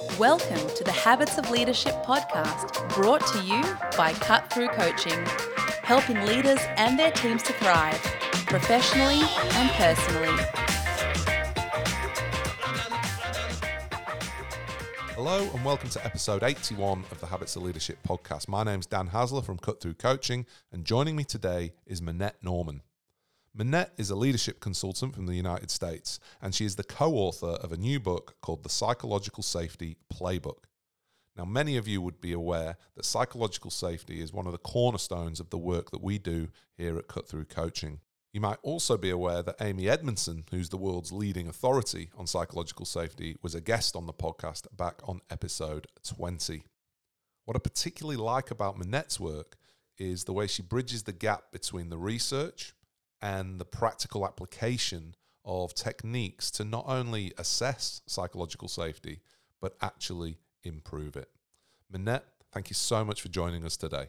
Welcome to the Habits of Leadership podcast, brought to you by Cut Through Coaching, helping leaders and their teams to thrive professionally and personally. Hello and welcome to episode 81 of the Habits of Leadership podcast. My name's Dan Hasler from Cut Through Coaching, and joining me today is Minette Norman. Minette is a leadership consultant from the United States, and she is the co author of a new book called The Psychological Safety Playbook. Now, many of you would be aware that psychological safety is one of the cornerstones of the work that we do here at Cut Through Coaching. You might also be aware that Amy Edmondson, who's the world's leading authority on psychological safety, was a guest on the podcast back on episode 20. What I particularly like about Minette's work is the way she bridges the gap between the research and the practical application of techniques to not only assess psychological safety, but actually improve it. Minette, thank you so much for joining us today.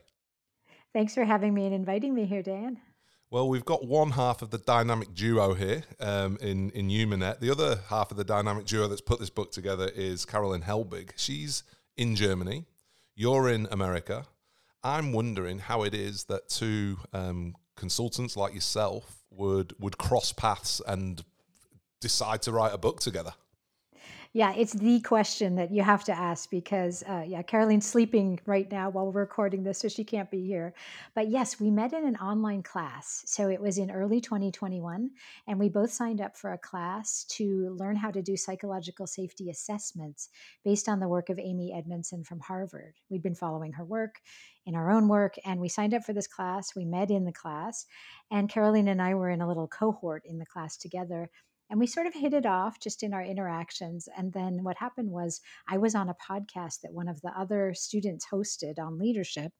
Thanks for having me and inviting me here, Dan. Well, we've got one half of the dynamic duo here um, in in you, Minette. The other half of the dynamic duo that's put this book together is Karolin Helbig. She's in Germany. You're in America. I'm wondering how it is that two um, consultants like yourself would would cross paths and decide to write a book together? Yeah, it's the question that you have to ask because, uh, yeah, Karolin's sleeping right now while we're recording this, so she can't be here. But yes, we met in an online class. So it was in early 2021, and we both signed up for a class to learn how to do psychological safety assessments based on the work of Amy Edmondson from Harvard. We'd been following her work in our own work, and we signed up for this class. We met in the class, and Karolin and I were in a little cohort in the class together and we sort of hit it off just in our interactions. And then what happened was I was on a podcast that one of the other students hosted on leadership.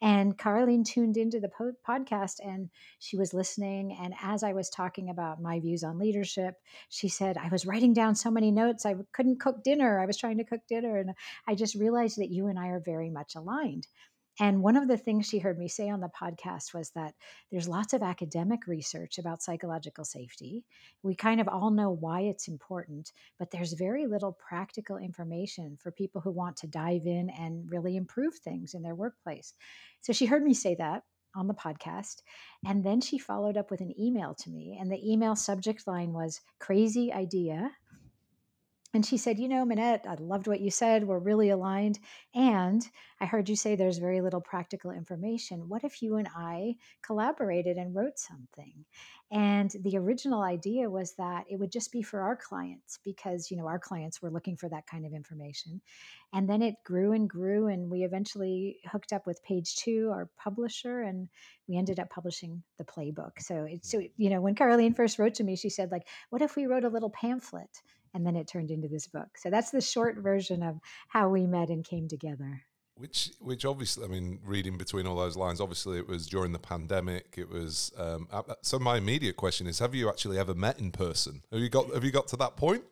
And Karolin tuned into the po- podcast and she was listening. And as I was talking about my views on leadership, she said, I was writing down so many notes. I couldn't cook dinner. I was trying to cook dinner. And I just realized that you and I are very much aligned. And one of the things she heard me say on the podcast was that there's lots of academic research about psychological safety. We kind of all know why it's important, but there's very little practical information for people who want to dive in and really improve things in their workplace. So she heard me say that on the podcast. And then she followed up with an email to me. And the email subject line was crazy idea and she said, You know, Minette, I loved what you said. We're really aligned. And I heard you say there's very little practical information. What if you and I collaborated and wrote something? And the original idea was that it would just be for our clients because, you know, our clients were looking for that kind of information. And then it grew and grew. And we eventually hooked up with Page Two, our publisher, and we ended up publishing the playbook. So it's, mm. so, you know, when Karolin first wrote to me, she said, like, what if we wrote a little pamphlet? And then it turned into this book. So that's the short version of how we met and came together. Which, which obviously, I mean, reading between all those lines, obviously it was during the pandemic. It was. Um, so my immediate question is: Have you actually ever met in person? Have you got? Have you got to that point?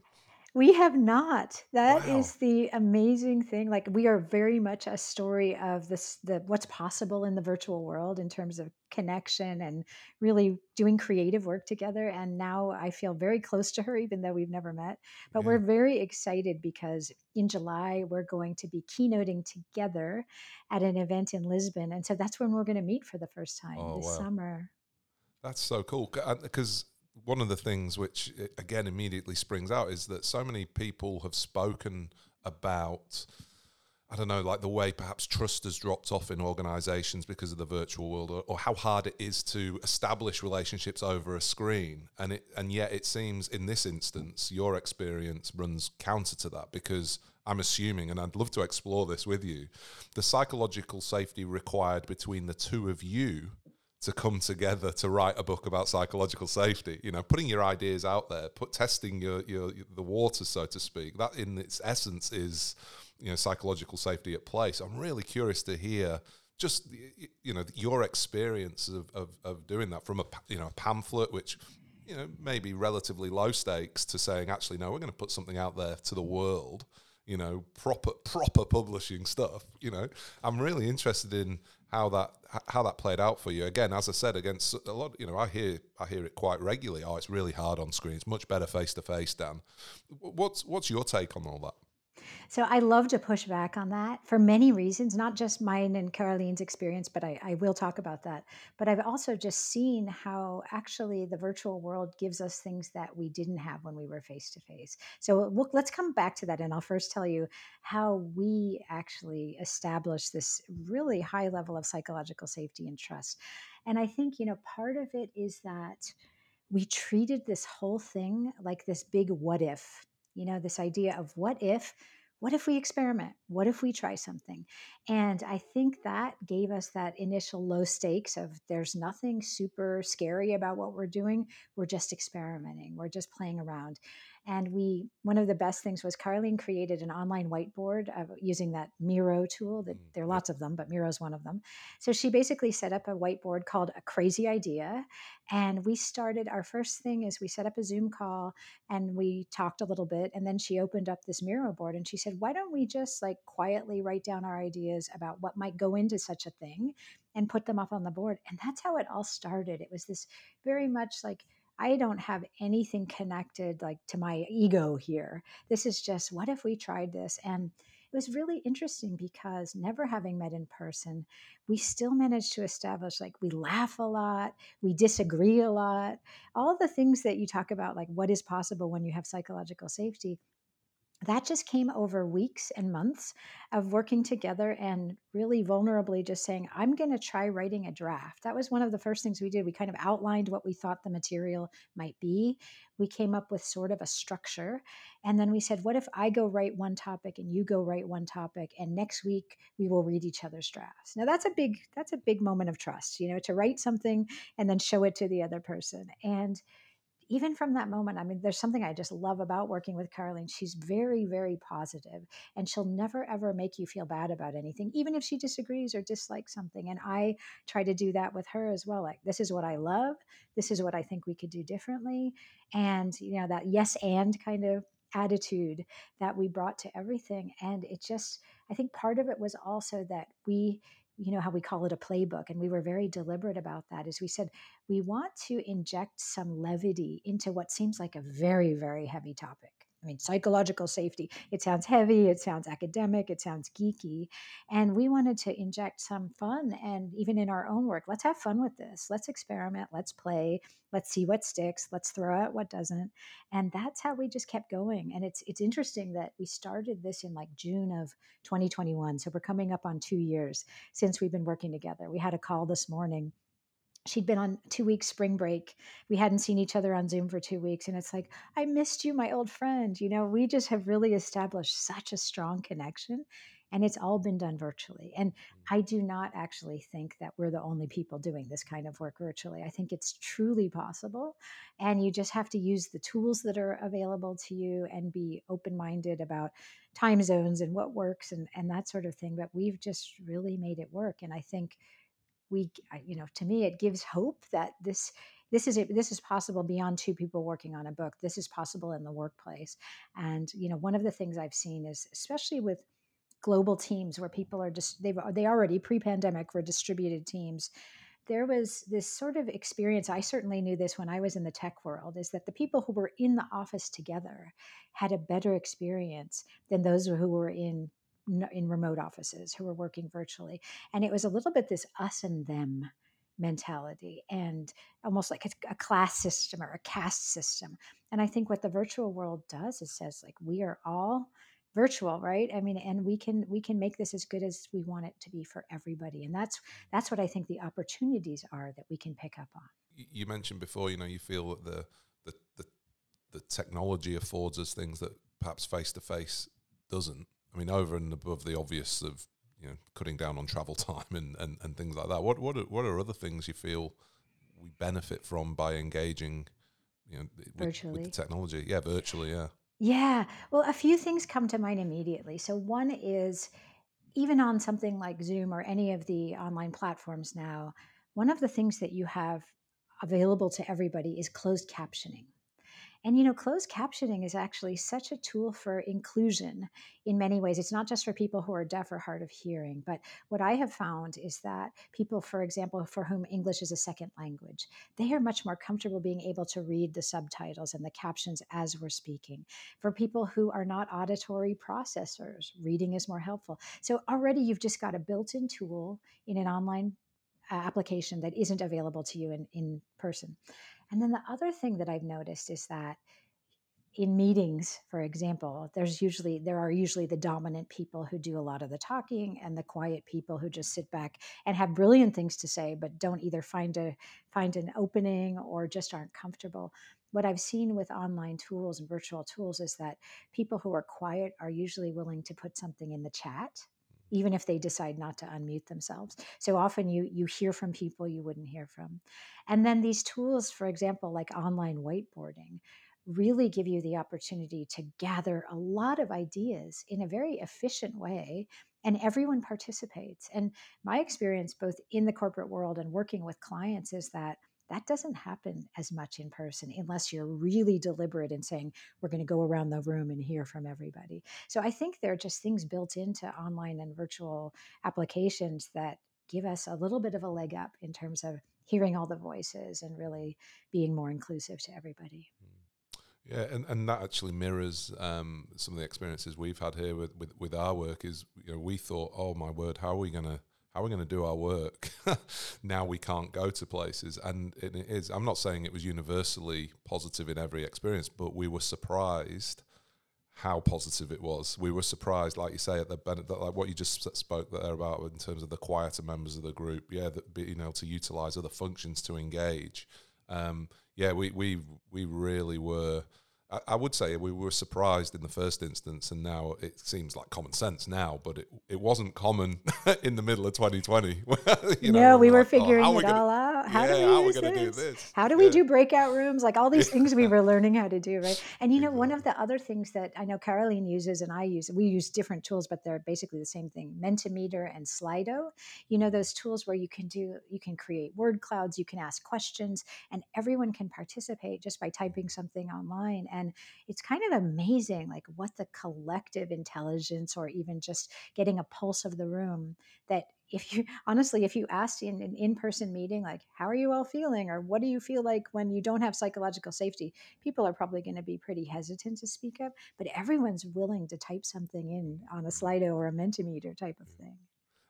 We have not. That Wow. is the amazing thing. Like we are very much a story of this the what's possible in the virtual world in terms of connection and really doing creative work together. And now I feel very close to her, even though we've never met. But Yeah. we're mm-hmm. very excited because in July we're going to be keynoting together at an event in Lisbon. And so that's when we're going to meet for the first time Oh, this wow. summer. That's so cool because uh, one of the things which uh, again immediately springs out is that so many people have spoken about I don't know, like the way perhaps trust has dropped off in organizations because of the virtual world, or, or how hard it is to establish relationships over a screen. And it, and yet it seems in this instance, your experience runs counter to that because I'm assuming, and I'd love to explore this with you, the psychological safety required between the two of you to come together to write a book about psychological safety. You know, putting your ideas out there, put testing your your the water, so to speak. That in its essence is you know psychological safety at play. So I'm really curious to hear just you know your experience of, of, of doing that from a you know a pamphlet which you know maybe relatively low stakes to saying actually no we're going to put something out there to the world you know proper proper publishing stuff you know i'm really interested in how that how that played out for you. Again as i said against a lot you know i hear i hear it quite regularly. Oh it's really hard on screen it's much better face to face dan what's what's your take on all that So I love to push back on that for many reasons, not just mine and Karolin's experience, but I, I, will talk about that. But I've also just seen how actually the virtual world gives us things that we didn't have when we were face to face. So look, let's come back to that. And I'll first tell you how we actually established this really high level of psychological safety and trust. And I think, you know, part of it is that we treated this whole thing like this big what if, you know, this idea of what if what if we experiment? What if we try something? And I think that gave us that initial low stakes of there's nothing super scary about what we're doing. We're just experimenting, we're just playing around. And we, one of the best things was Karolin created an online whiteboard using that Miro tool. That mm, there are lots of them, but Miro is one of them. So she basically set up a whiteboard called a crazy idea, and we started. Our first thing is we set up a Zoom call and we talked a little bit, and then she opened up this Miro board and she said, "Why don't we just like quietly write down our ideas about what might go into such a thing, and put them up on the board?" And that's how it all started. It was this very much like I don't have anything connected like to my ego here. This is just what if we tried this? And it was really interesting because never having met in person, we still managed to establish like we laugh a lot, we disagree a lot, all the things that you talk about, like what is possible when you have psychological safety that just came over weeks and months of working together and really vulnerably just saying, I'm going to try writing a draft. That was one of the first things we did. We kind of outlined what we thought the material might be. We came up with sort of a structure. And then we said, What if I go write one topic and you go write one topic? And next week we will read each other's drafts. Now that's a big, that's a big moment of trust, you know, to write something and then show it to the other person. And even from that moment, I mean, there's something I just love about working with Karolin. She's very, very positive, and she'll never ever make you feel bad about anything, even if she disagrees or dislikes something. And I try to do that with her as well. Like, this is what I love. This is what I think we could do differently. And, you know, that yes and kind of attitude that we brought to everything. And it just, I think part of it was also that we, you know how we call it a playbook and we were very deliberate about that is we said we want to inject some levity into what seems like a very very heavy topic mean, psychological safety. It sounds heavy, it sounds academic, it sounds geeky. And we wanted to inject some fun. And even in our own work, let's have fun with this. Let's experiment, let's play, let's see what sticks, let's throw out what doesn't. And that's how we just kept going. And it's it's interesting that we started this in like June of 2021. So we're coming up on two years since we've been working together. We had a call this morning she'd been on two weeks spring break. We hadn't seen each other on zoom for two weeks and it's like i missed you my old friend you know? We just have really established such a strong connection and it's all been done virtually and mm. i do not actually think that we're the only people doing this kind of work virtually. I think it's truly possible and you just have to use the tools that are available to you and be open-minded about time zones and what works and, and that sort of thing but we've just really made it work and i think we you know to me it gives hope that this this is this is possible beyond two people working on a book. This is possible in the workplace. And you know one of the things i've seen is especially with global teams where people are just they've they already pre-pandemic were distributed teams there was this sort of experience i certainly knew this when i was in the tech world is that the people who were in the office together had a better experience than those who were in in remote offices who were working virtually. And it was a little bit this us and them mentality and almost like a, a, class system or a caste system. And I think what the virtual world does is says like we are all virtual right i mean and we can we can make this as good as we want it to be for everybody and that's that's what i think the opportunities are that we can pick up on you mentioned before you know you feel that the the the, the technology affords us things that perhaps face to face doesn't I mean, over and above the obvious of you know cutting down on travel time and, and, and things like that. What what are, what are other things you feel we benefit from by engaging, you know, with, with the technology? Yeah, virtually. Yeah. Yeah. Well, a few things come to mind immediately. So one is even on something like Zoom or any of the online platforms now, one of the things that you have available to everybody is closed captioning. And you know, closed captioning is actually such a tool for inclusion in many ways. It's not just for people who are deaf or hard of hearing, but what I have found is that people, for example, for whom English is a second language, they are much more comfortable being able to read the subtitles and the captions as we're speaking. For people who are not auditory processors, reading is more helpful. So already you've just got a built in tool in an online uh, application that isn't available to you in, in person. And then the other thing that I've noticed is that in meetings, for example, there's usually there are usually the dominant people who do a lot of the talking and the quiet people who just sit back and have brilliant things to say but don't either find a find an opening or just aren't comfortable. What I've seen with online tools and virtual tools is that people who are quiet are usually willing to put something in the chat even if they decide not to unmute themselves. So often you you hear from people you wouldn't hear from. And then these tools, for example, like online whiteboarding, really give you the opportunity to gather a lot of ideas in a very efficient way and everyone participates. And my experience both in the corporate world and working with clients is that that doesn't happen as much in person unless you're really deliberate in saying, we're going to go around the room and hear from everybody. So I think there are just things built into online and virtual applications that give us a little bit of a leg up in terms of hearing all the voices and really being more inclusive to everybody. Hmm. Yeah, and, and that actually mirrors um, some of the experiences we've had here with, with, with our work. Is you know we thought, oh my word, how are we going to how are we going to do our work? Now we can't go to places. And it is i'm not saying it was universally positive in every experience but we were surprised how positive it was. We were surprised like you say at the like what you just spoke there about in terms of the quieter members of the group. Yeah that being able to utilize other functions to engage. Um, yeah we we we really were I, would say we were surprised in the first instance, and now it seems like common sense now, but it, it wasn't common in the middle of 2020. you know, no, we were like, oh, figuring oh, it gonna, all out. How yeah, do we use this? do this? How do we do breakout rooms? Like all these things we were learning how to do, right? And you know, one of the other things that I know Karolin uses and I use, we use different tools, but they're basically the same thing: Mentimeter and Slido. You know, those tools where you can do, you can create word clouds, you can ask questions, and everyone can participate just by typing something online. And it's kind of amazing, like what the collective intelligence or even just getting a pulse of the room that if you honestly if you asked in an in-person meeting like how are you all feeling or what do you feel like when you don't have psychological safety people are probably going to be pretty hesitant to speak up but everyone's willing to type something in on a slido or a mentimeter type of mm. thing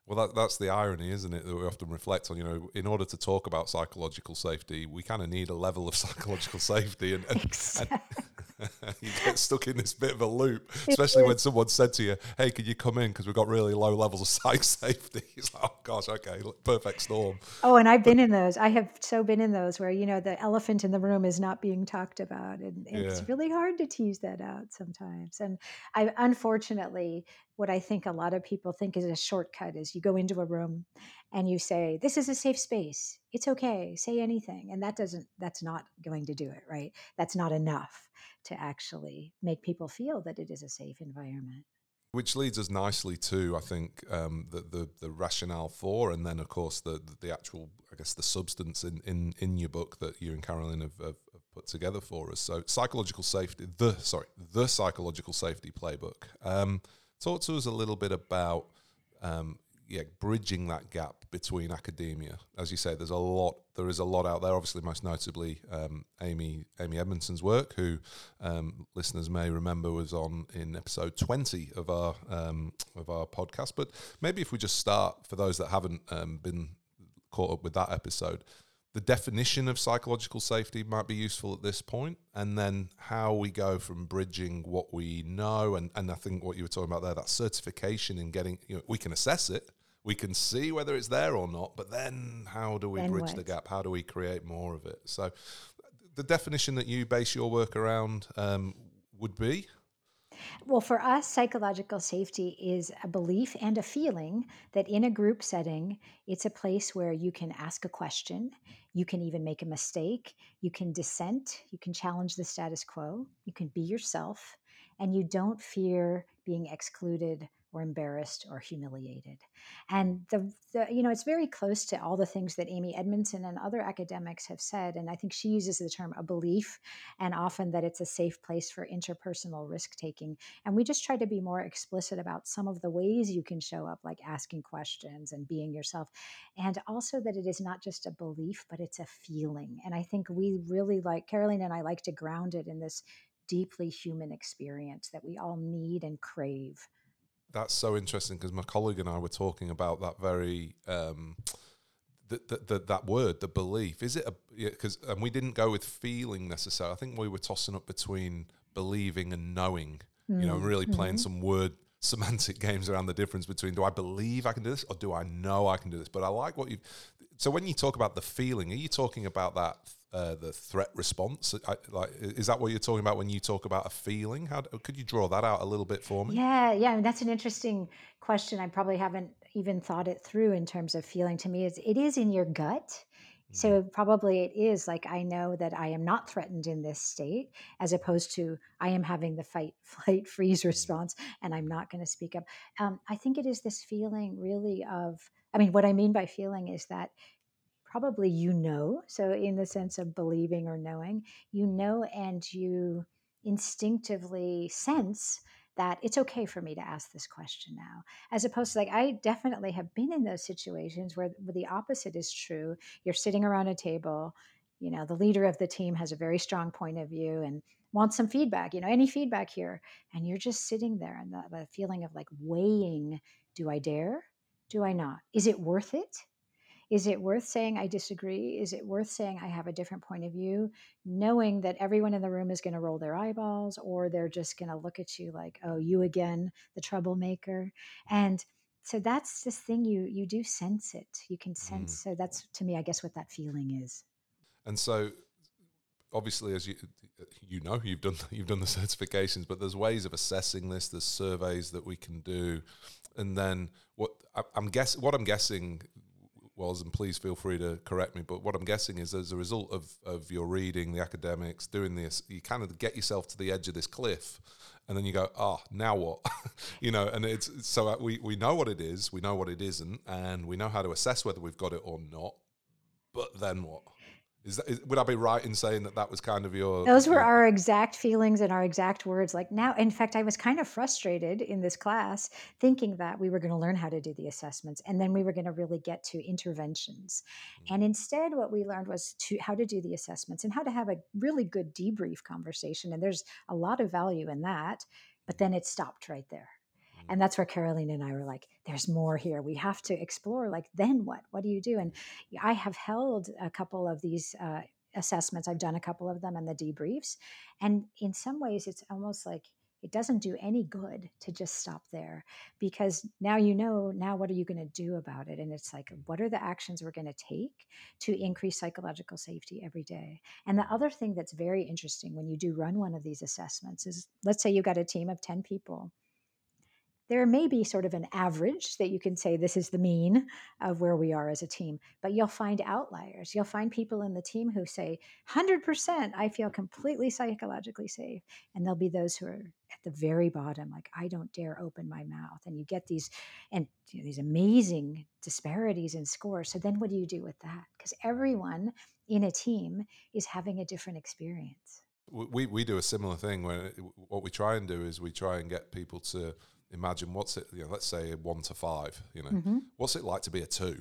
well, that, that's the irony, isn't it, that we often reflect on? You know, in order to talk about psychological safety, we kind of need a level of psychological safety, and, and, exactly. you get stuck in this bit of a loop, especially when someone said to you, "Hey, can you come in because we've got really low levels of psych safety?" It's like, "Oh gosh, okay, perfect storm." Oh, and I've been in those. I have so been in those where you know the elephant in the room is not being talked about, and it's yeah. really hard to tease that out sometimes. And I, unfortunately, what I think a lot of people think is a shortcut is you go into a room and you say, This is a safe space. It's okay. Say anything. And that doesn't, that's not going to do it, right? That's not enough to actually make people feel that it is a safe environment. Which leads us nicely to, I think, um, the, the, the rationale for, and then of course the the actual, I guess, the substance in in, in your book that you and Karolin have, have, have put together for us. So, psychological safety, the sorry, the psychological safety playbook. Um, Talk to us a little bit about um, yeah, bridging that gap between academia. As you say, there's a lot. There is a lot out there. Obviously, most notably, um, Amy Amy Edmondson's work, who um, listeners may remember was on in episode 20 of our um, of our podcast. But maybe if we just start for those that haven't um, been caught up with that episode, the definition of psychological safety might be useful at this point, and then how we go from bridging what we know and, and I think what you were talking about there, that certification and getting, you know, we can assess it, we can see whether it's there or not, but then how do we then bridge what? the gap? How do we create more of it? So, the definition that you base your work around um, would be well, for us, psychological safety is a belief and a feeling that in a group setting, it's a place where you can ask a question, you can even make a mistake, you can dissent, you can challenge the status quo, you can be yourself, and you don't fear being excluded or embarrassed or humiliated. And the, the, you know, it's very close to all the things that Amy Edmondson and other academics have said. And I think she uses the term a belief and often that it's a safe place for interpersonal risk taking. And we just try to be more explicit about some of the ways you can show up, like asking questions and being yourself. And also that it is not just a belief, but it's a feeling. And I think we really like, Karolin and I like to ground it in this deeply human experience that we all need and crave that's so interesting because my colleague and I were talking about that very um, the, the, the, that word, the belief. Is it a because and we didn't go with feeling necessarily. I think we were tossing up between believing and knowing. Mm. You know, really playing mm-hmm. some word semantic games around the difference between do I believe I can do this or do I know I can do this. But I like what you. So when you talk about the feeling, are you talking about that uh, the threat response. I, like, is that what you're talking about when you talk about a feeling? How could you draw that out a little bit for me? Yeah, yeah, that's an interesting question. I probably haven't even thought it through in terms of feeling. To me, is it is in your gut. So mm-hmm. probably it is like I know that I am not threatened in this state, as opposed to I am having the fight, flight, freeze mm-hmm. response, and I'm not going to speak up. Um, I think it is this feeling really of. I mean, what I mean by feeling is that probably you know. So, in the sense of believing or knowing, you know, and you instinctively sense that it's okay for me to ask this question now as opposed to like i definitely have been in those situations where, the opposite is true. You're sitting around a table you know the leader of the team has a very strong point of view and wants some feedback you know any feedback here and you're just sitting there and the, the feeling of like weighing do i dare? Do i not? Is it worth it is it worth saying I disagree? Is it worth saying I have a different point of view, knowing that everyone in the room is going to roll their eyeballs or they're just going to look at you like, oh, you again, the troublemaker? And so that's this thing you you do sense it. You can sense. Mm. So that's to me, I guess, what that feeling is. And so obviously as you you know you've done you've done the certifications but there's ways of assessing this there's surveys that we can do and then what I, am guess what i'm guessing was, and please feel free to correct me. But what I'm guessing is, as a result of of your reading, the academics, doing this, you kind of get yourself to the edge of this cliff, and then you go, oh, now what? you know, and it's so uh, we we know what it is, we know what it isn't, and we know how to assess whether we've got it or not. But then what? Is that, is, would I be right in saying that that was kind of your? Those were our exact feelings and our exact words. Like now, in fact, I was kind of frustrated in this class, thinking that we were going to learn how to do the assessments, and then we were going to really get to interventions. Mm-hmm. And instead, what we learned was to how to do the assessments and how to have a really good debrief conversation. And there's a lot of value in that. But then it stopped right there and that's where Karolin and i were like there's more here. We have to explore like then what? What do you do? And i have held a couple of these uh, assessments. I've done a couple of them and the debriefs. And in some ways it's almost like it doesn't do any good to just stop there because now you know now what are you going to do about it? And it's like what are the actions we're going to take to increase psychological safety every day? And the other thing that's very interesting when you do run one of these assessments is let's say you've got a team of 10 people there may be sort of an average that you can say this is the mean of where we are as a team, but you'll find outliers. You'll find people in the team who say, 100%, I feel completely psychologically safe. And there'll be those who are at the very bottom, like, I don't dare open my mouth. And you get these, and you know, these amazing disparities in scores. So then what do you do with that? Because everyone in a team is having a different experience. We, we do a similar thing where what we try and do is we try and get people to imagine what's it, you know, let's say one to five, you know, mm-hmm. what's it like to be a two?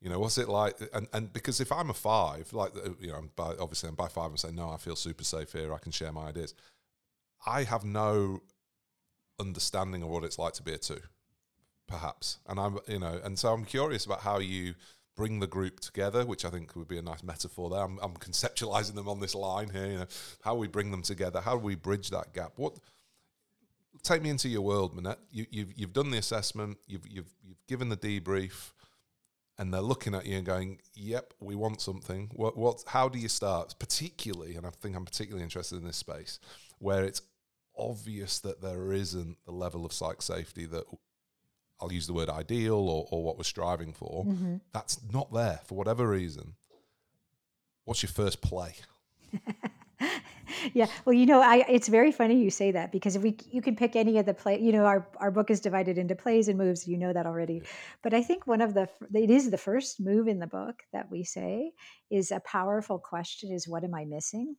You know, what's it like? And, and because if I'm a five, like, you know, by, obviously I'm by five and say, no, I feel super safe here, I can share my ideas. I have no understanding of what it's like to be a two, perhaps. And I'm, you know, and so I'm curious about how you bring the group together, which I think would be a nice metaphor there. I'm, I'm conceptualizing them on this line here, you know, how we bring them together, how do we bridge that gap? What, take me into your world, Minette. You, have you've, you've done the assessment, you've you've you've given the debrief, and they're looking at you and going, "Yep, we want something." What what? How do you start? Particularly, and I think I'm particularly interested in this space where it's obvious that there isn't the level of psych safety that I'll use the word ideal or, or what we're striving for. Mm-hmm. That's not there for whatever reason. What's your first play? yeah. Well, you know, I it's very funny you say that because if we you can pick any of the play, you know, our our book is divided into plays and moves. You know that already, but I think one of the it is the first move in the book that we say is a powerful question: is what am I missing?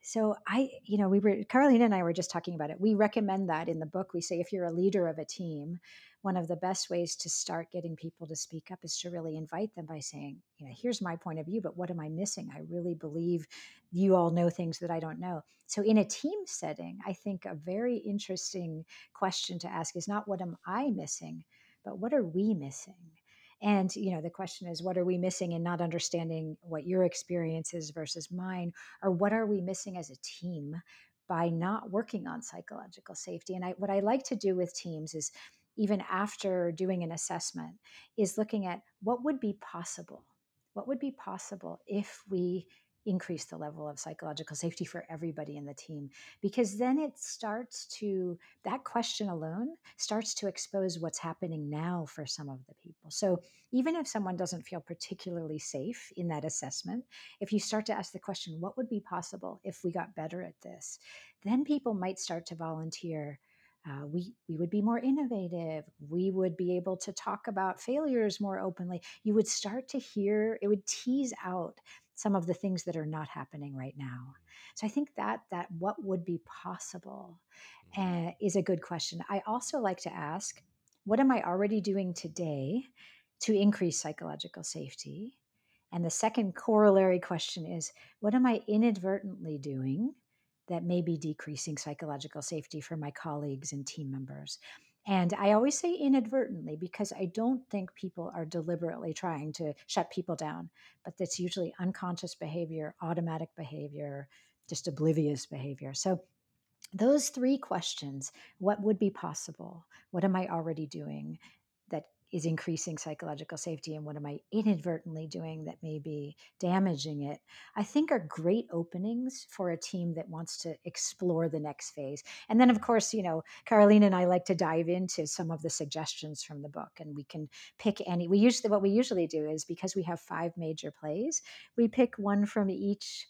So I, you know, we were Carolina and I were just talking about it. We recommend that in the book. We say if you're a leader of a team, one of the best ways to start getting people to speak up is to really invite them by saying, you know, here's my point of view, but what am I missing? I really believe you all know things that I don't know. So, in a team setting, I think a very interesting question to ask is not what am I missing, but what are we missing? And, you know, the question is, what are we missing in not understanding what your experience is versus mine? Or what are we missing as a team by not working on psychological safety? And I, what I like to do with teams is even after doing an assessment, is looking at what would be possible. What would be possible if we increase the level of psychological safety for everybody in the team because then it starts to that question alone starts to expose what's happening now for some of the people. So even if someone doesn't feel particularly safe in that assessment if you start to ask the question what would be possible if we got better at this? then people might start to volunteer uh, we we would be more innovative we would be able to talk about failures more openly. You would start to hear it would tease out some of the things that are not happening right now. So i think that that what would be possible uh, is a good question. I also like to ask what am i already doing today to increase psychological safety? And the second corollary question is what am i inadvertently doing that may be decreasing psychological safety for my colleagues and team members. And I always say inadvertently because I don't think people are deliberately trying to shut people down, but that's usually unconscious behavior, automatic behavior, just oblivious behavior. So, those three questions what would be possible? What am I already doing is increasing psychological safety and what am I inadvertently doing that may be damaging it, I think are great openings for a team that wants to explore the next phase. And then, of course, you know, Karolin and I like to dive into some of the suggestions from the book and we can pick any. We usually, what we usually do is because we have five major plays, we pick one from each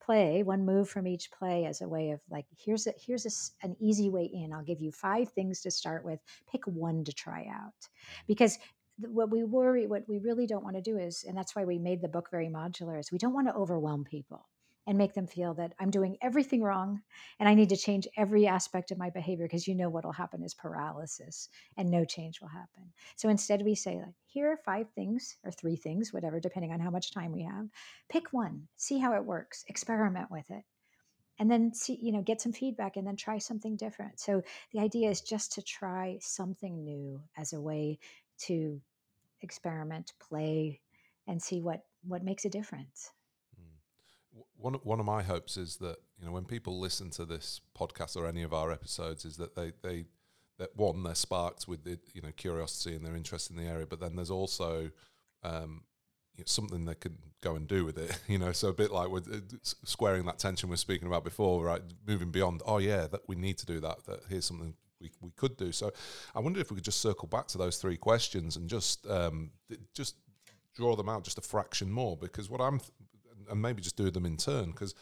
play, one move from each play as a way of like, here's a, here's a, an easy way in. I'll give you five things to start with. Pick one to try out, mm-hmm. because what we worry, what we really don't want to do is, and that's why we made the book very modular, is we don't want to overwhelm people and make them feel that I'm doing everything wrong and I need to change every aspect of my behavior because you know what will happen is paralysis and no change will happen. So instead we say like here are five things or three things whatever depending on how much time we have. Pick one, see how it works, experiment with it. And then see, you know, get some feedback and then try something different. So the idea is just to try something new as a way to experiment, play, and see what what makes a difference one one of my hopes is that you know when people listen to this podcast or any of our episodes is that they they that one they're sparked with the you know curiosity and their interest in the area, but then there's also um, you know, something they can go and do with it. You know, so a bit like with uh, squaring that tension we are speaking about before, right? Moving beyond. Oh yeah, that we need to do that. That here's something we, we could do. So I wonder if we could just circle back to those three questions and just um, just draw them out just a fraction more because what I'm th- and maybe just do them in turn because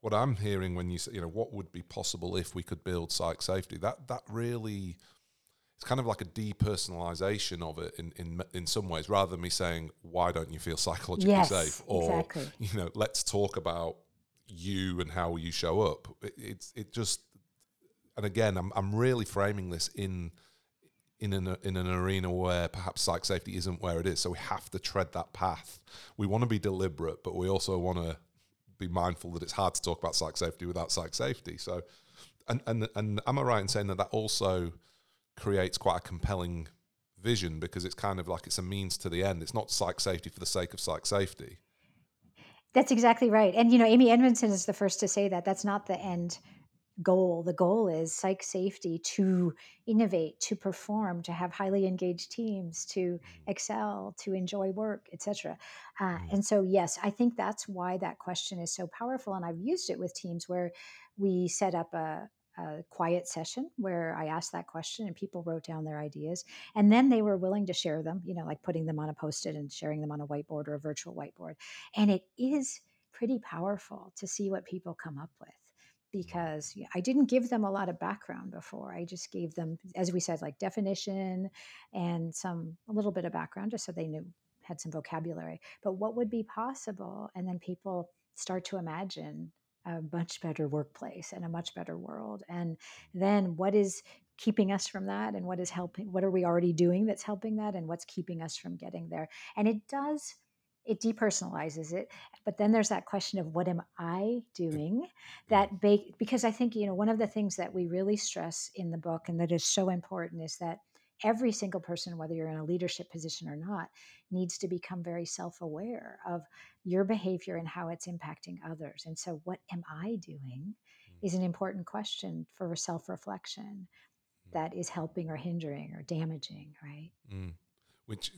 what I'm hearing when you say, you know, what would be possible if we could build psych safety, that that really it's kind of like a depersonalization of it in, in in some ways, rather than me saying, why don't you feel psychologically yes, safe? Or exactly. you know, let's talk about you and how you show up. It, it's it just and again, I'm I'm really framing this in in an in an arena where perhaps psych safety isn't where it is. So we have to tread that path. We want to be deliberate, but we also want to be mindful that it's hard to talk about psych safety without psych safety. So, and and and am I right in saying that that also creates quite a compelling vision because it's kind of like it's a means to the end. It's not psych safety for the sake of psych safety. That's exactly right. And you know, Amy Edmondson is the first to say that that's not the end goal. The goal is psych safety to innovate, to perform, to have highly engaged teams, to mm-hmm. excel, to enjoy work, etc. Uh, mm-hmm. and so, yes, I think that's why that question is so powerful. And I've used it with teams where we set up a, a quiet session where I asked that question and people wrote down their ideas. And then they were willing to share them, you know, like putting them on a post it and sharing them on a whiteboard or a virtual whiteboard. And it is pretty powerful to see what people come up with because I didn't give them a lot of background before. I just gave them, as we said, like definition and some a little bit of background just so they knew had some vocabulary. But what would be possible? And then people start to imagine a much better workplace and a much better world. And then what is keeping us from that and what is helping what are we already doing that's helping that and what's keeping us from getting there and it does it depersonalizes it but then there's that question of what am i mm. doing? Mm. That ba- because i think you know one of the things that we really stress in the book and that is so important is that every single person whether you're in a leadership position or not needs to become very self-aware of your behavior and how it's impacting others. And so what am i doing? Mm. Is an important question for self-reflection that is helping or hindering or damaging right? Mm. Which,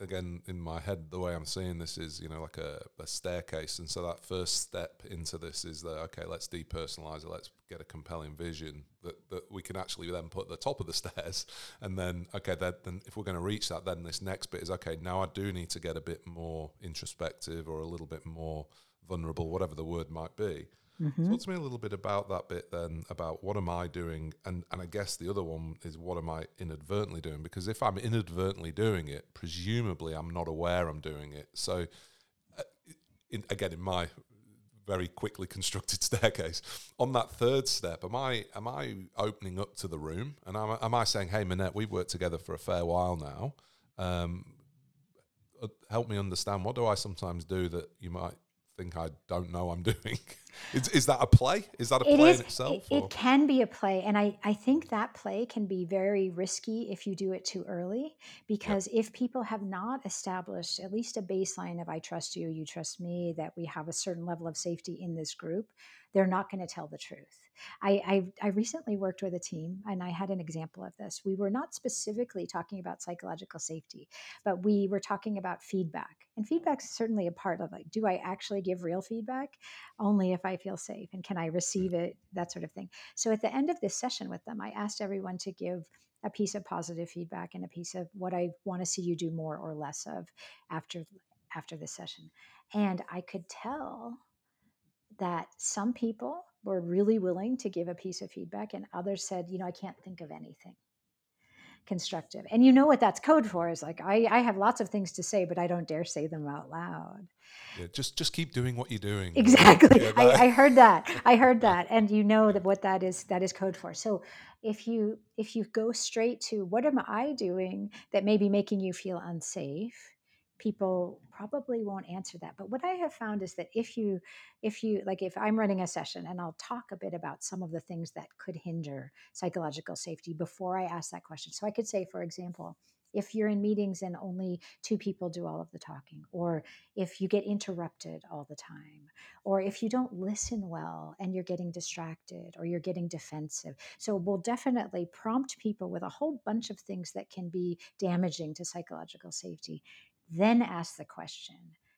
again, in my head, the way I'm seeing this is, you know, like a, a staircase. And so that first step into this is that, okay, let's depersonalize it. Let's get a compelling vision that, that we can actually then put at the top of the stairs. And then, okay, that, then if we're going to reach that, then this next bit is, okay, now I do need to get a bit more introspective or a little bit more vulnerable, whatever the word might be. Talk to me a little bit about that bit then, about what am I doing? And and I guess the other one is what am I inadvertently doing? Because if I'm inadvertently doing it, presumably I'm not aware I'm doing it. So, uh, in, again, in my very quickly constructed staircase, on that third step, am I am I opening up to the room? And am, I- am I saying, hey, Minette, we've worked together for a fair while now. Um, uh, help me understand what do I sometimes do that you might think I don't know I'm doing? is, is that a play? Is that a it play is in itself? it, it can be a play and I, I think that play can be very risky if you do it too early because if people have not established at least a baseline of i trust you you trust me that we have a certain level of safety in this group they're not going to tell the truth I, I i recently worked with a team and i had an example of this we were not specifically talking about psychological safety but we were talking about feedback and feedback is certainly a part of like do i actually give real feedback only if I feel safe and can I receive it, that sort of thing. So at the end of this session with them, I asked everyone to give a piece of positive feedback and a piece of what I want to see you do more or less of after after this session. And I could tell that some people were really willing to give a piece of feedback and others said, you know, I can't think of anything constructive. And you know what that's code for is like I, I have lots of things to say, but I don't dare say them out loud. yeah, just just keep doing what you're doing. Exactly. Yeah, I, I heard that. I heard that. And you know that what that is that is code for. So if you if you go straight to what am I doing that may be making you feel unsafe, people probably won't answer that. But what I have found is that if you if you like if I'm running a session and I'll talk a bit about some of the things that could hinder psychological safety before I ask that question. So I could say, for example, if you're in meetings and only two people do all of the talking, or if you get interrupted all the time, or if you don't listen well and you're getting distracted or you're getting defensive. So we'll definitely prompt people with a whole bunch of things that can be damaging to psychological safety. Then ask the question,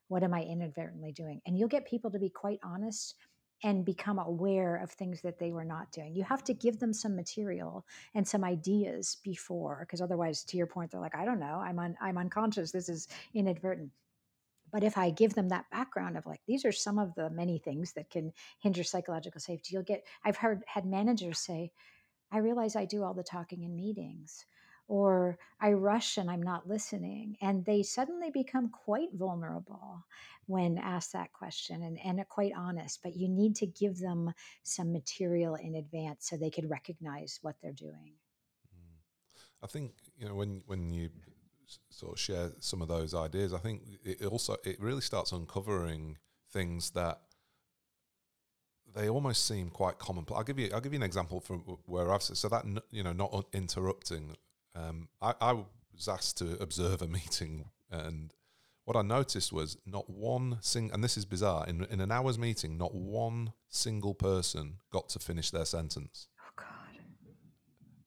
what am I inadvertently doing? And you'll get people to be quite honest and become aware of things that they were not doing. You have to give them some material and some ideas before because otherwise to your point they're like I don't know, I'm un- I'm unconscious. This is inadvertent. But if I give them that background of like these are some of the many things that can hinder psychological safety, you'll get I've heard had managers say, I realize I do all the talking in meetings or I rush and I'm not listening. And they suddenly become quite vulnerable when asked that question and, and quite honest. But you need to give them some material in advance so they could recognize what they're doing. Mm. I think you know when when you sort of share some of those ideas, I think it also it really starts uncovering things that they almost seem quite commonplace. I'll give you I'll give you an example from where I've so that you know not interrupting. Um, I, I was asked to observe a meeting, and what I noticed was not one sing and this is bizarre in in an hour's meeting, not one single person got to finish their sentence. Oh, God.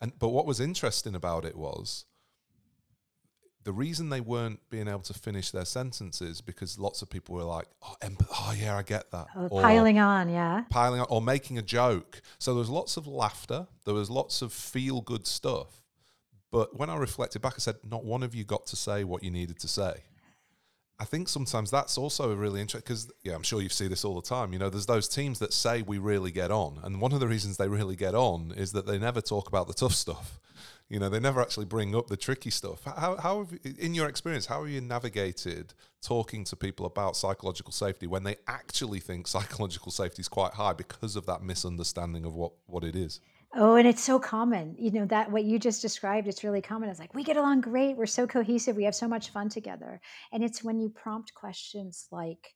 And but what was interesting about it was the reason they weren't being able to finish their sentences because lots of people were like, "Oh, empath- oh yeah, I get that," Oh, or piling on, yeah. piling on, or making a joke. So there was lots of laughter. There was lots of feel good stuff. But when I reflected back, I said, "Not one of you got to say what you needed to say." I think sometimes that's also a really interesting because yeah, I'm sure you see this all the time. You know, there's those teams that say we really get on, and one of the reasons they really get on is that they never talk about the tough stuff. You know, they never actually bring up the tricky stuff. How, how have, in your experience, how have you navigated talking to people about psychological safety when they actually think psychological safety is quite high because of that misunderstanding of what what it is? Oh, and it's so common. You know, that what you just described, it's really common. It's like, we get along great. We're so cohesive. We have so much fun together. And it's when you prompt questions like,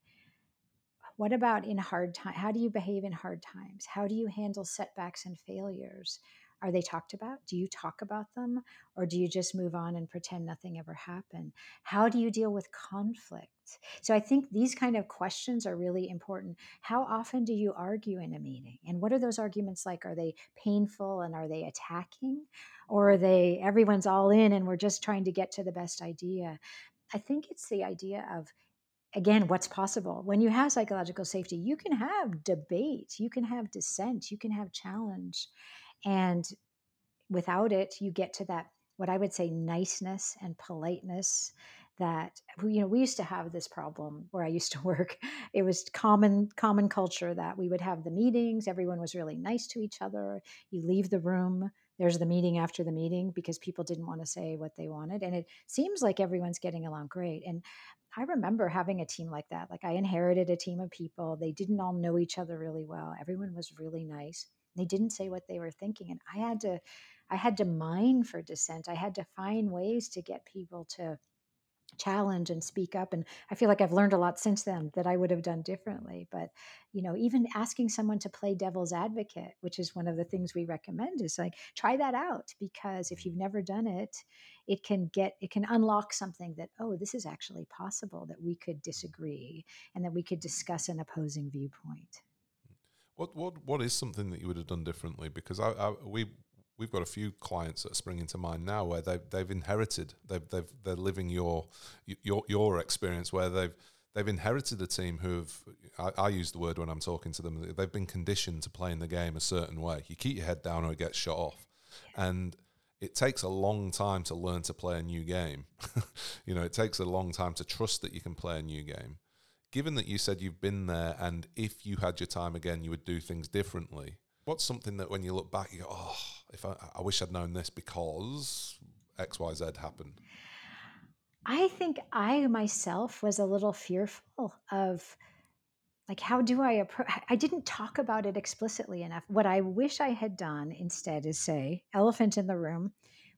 what about in hard time? How do you behave in hard times? How do you handle setbacks and failures? Are they talked about? Do you talk about them? Or do you just move on and pretend nothing ever happened? How do you deal with conflict? So I think these kind of questions are really important. How often do you argue in a meeting? And what are those arguments like? Are they painful and are they attacking? Or are they everyone's all in and we're just trying to get to the best idea? I think it's the idea of again what's possible when you have psychological safety you can have debate you can have dissent you can have challenge and without it, you get to that, what I would say, niceness and politeness that you know we used to have this problem where i used to work. It was common common culture that we would have the meetings everyone was really nice to each other you leave the room there's the meeting after the meeting because people didn't want to say what they wanted and it seems like everyone's getting along great and i remember having a team like that like i inherited a team of people they didn't all know each other really well everyone was really nice they didn't say what they were thinking. And I had to, I had to mine for dissent. I had to find ways to get people to challenge and speak up and i feel like i've learned a lot since then that i would have done differently but you know even asking someone to play devil's advocate which is one of the things we recommend is like try that out because if you've never done it it can get it can unlock something that oh this is actually possible that we could disagree and that we could discuss an opposing viewpoint what what what is something that you would have done differently? Because I, I we we've got a few clients that are springing to mind now where they've they've inherited they've they've they're living your your your experience where they've they've inherited a team who've I, I, use the word when I'm talking to them they've been conditioned to playing the game a certain way. You keep your head down or it gets shot off, and it takes a long time to learn to play a new game. you know, it takes a long time to trust that you can play a new game given that you said you've been there and if you had your time again, you would do things differently, what's something that when you look back, you go, oh, if I, I wish I'd known this because XYZ happened? I think I myself was a little fearful of like how do I approach I didn't talk about it explicitly enough. What I wish I had done instead is say, elephant in the room,